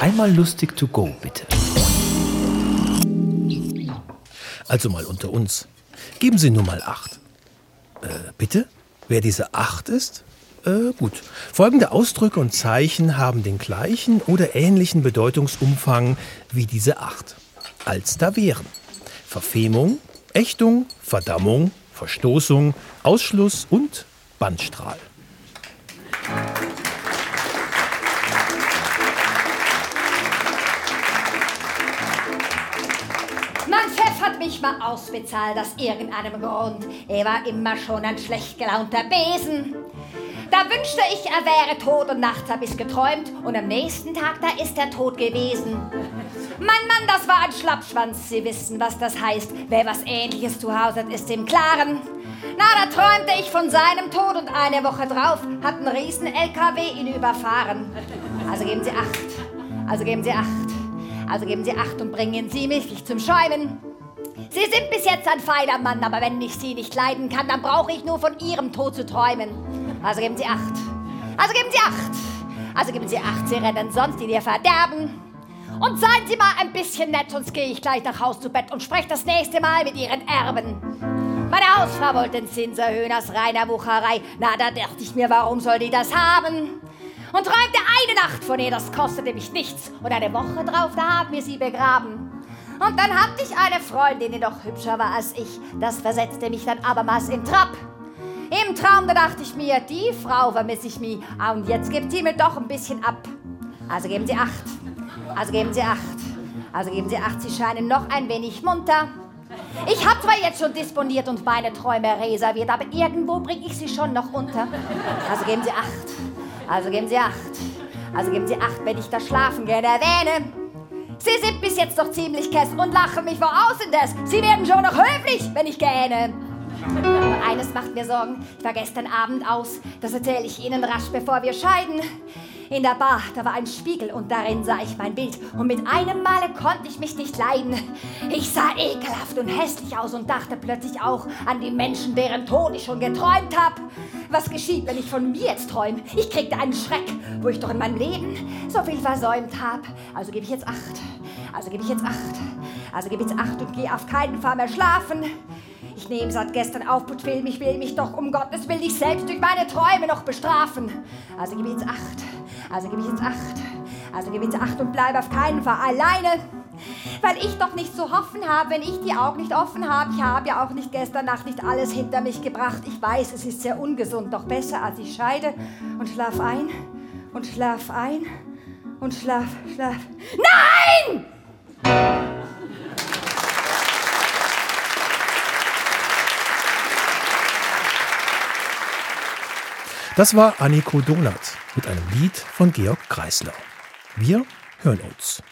Einmal lustig to go, bitte. Also mal unter uns. Geben Sie nur mal acht. Äh, bitte? Wer diese acht ist? Äh, gut. Folgende Ausdrücke und Zeichen haben den gleichen oder ähnlichen Bedeutungsumfang wie diese acht. Als da wären. Verfemung, Ächtung, Verdammung, Verstoßung, Ausschluss und Bandstrahl. Hat mich mal ausbezahlt aus irgendeinem Grund. Er war immer schon ein schlecht gelaunter Besen. Da wünschte ich, er wäre tot und nachts hab ich's geträumt und am nächsten Tag, da ist er tot gewesen. Mein Mann, das war ein Schlappschwanz, Sie wissen, was das heißt. Wer was ähnliches zu Hause hat, ist im Klaren. Na, da träumte ich von seinem Tod und eine Woche drauf hat ein riesen LKW ihn überfahren. Also geben Sie acht. Also geben Sie acht. Also geben Sie acht und bringen Sie mich nicht zum Schäumen. Sie sind bis jetzt ein feiner Mann, aber wenn ich Sie nicht leiden kann, dann brauche ich nur von Ihrem Tod zu träumen. Also geben Sie acht. Also geben Sie acht. Also geben Sie acht, Sie rennen sonst in Ihr Verderben. Und seien Sie mal ein bisschen nett, sonst gehe ich gleich nach Haus zu Bett und spreche das nächste Mal mit Ihren Erben. Meine Hausfrau wollte den Zins erhöhen aus reiner Wucherei. Na, da dachte ich mir, warum soll die das haben? Und träumte eine Nacht von ihr, das kostete mich nichts. Und eine Woche drauf, da haben wir sie begraben. Und dann hatte ich eine Freundin, die noch hübscher war als ich. Das versetzte mich dann abermals in Trab. Im Traum, da dachte ich mir, die Frau vermisse ich mir. Ah, und jetzt gibt sie mir doch ein bisschen ab. Also geben Sie acht. Also geben Sie acht. Also geben Sie acht, Sie scheinen noch ein wenig munter. Ich habe zwar jetzt schon disponiert und meine Träume reserviert, aber irgendwo bringe ich sie schon noch unter. Also geben Sie acht. Also geben Sie acht. Also geben Sie acht, wenn ich das Schlafen gerne erwähne. Sie sind bis jetzt noch ziemlich kess und lachen mich voraus indes. Sie werden schon noch höflich, wenn ich gähne. Aber eines macht mir Sorgen. Ich war gestern Abend aus. Das erzähle ich Ihnen rasch, bevor wir scheiden. In der Bar, da war ein Spiegel und darin sah ich mein Bild. Und mit einem Male konnte ich mich nicht leiden. Ich sah ekelhaft und hässlich aus und dachte plötzlich auch an die Menschen, deren Tod ich schon geträumt hab. Was geschieht, wenn ich von mir jetzt träume? Ich kriegte einen Schreck, wo ich doch in meinem Leben so viel versäumt hab. Also gebe ich jetzt acht. Also gebe ich jetzt acht. Also gebe ich jetzt acht und gehe auf keinen Fall mehr schlafen. Ich nehme seit gestern Aufputfilm, ich will mich doch um Gottes Willen nicht selbst durch meine Träume noch bestrafen. Also gebe ich jetzt acht. Also gebe ich jetzt acht. Also gebe ich jetzt acht und bleibe auf keinen Fall alleine. Weil ich doch nicht zu hoffen habe, wenn ich die Augen nicht offen habe. Ich habe ja auch nicht gestern Nacht nicht alles hinter mich gebracht. Ich weiß, es ist sehr ungesund, doch besser als ich scheide und schlaf ein und schlaf ein und schlaf, schlaf. Nein! Das war Anniko Donat mit einem Lied von Georg Kreisler. Wir hören uns.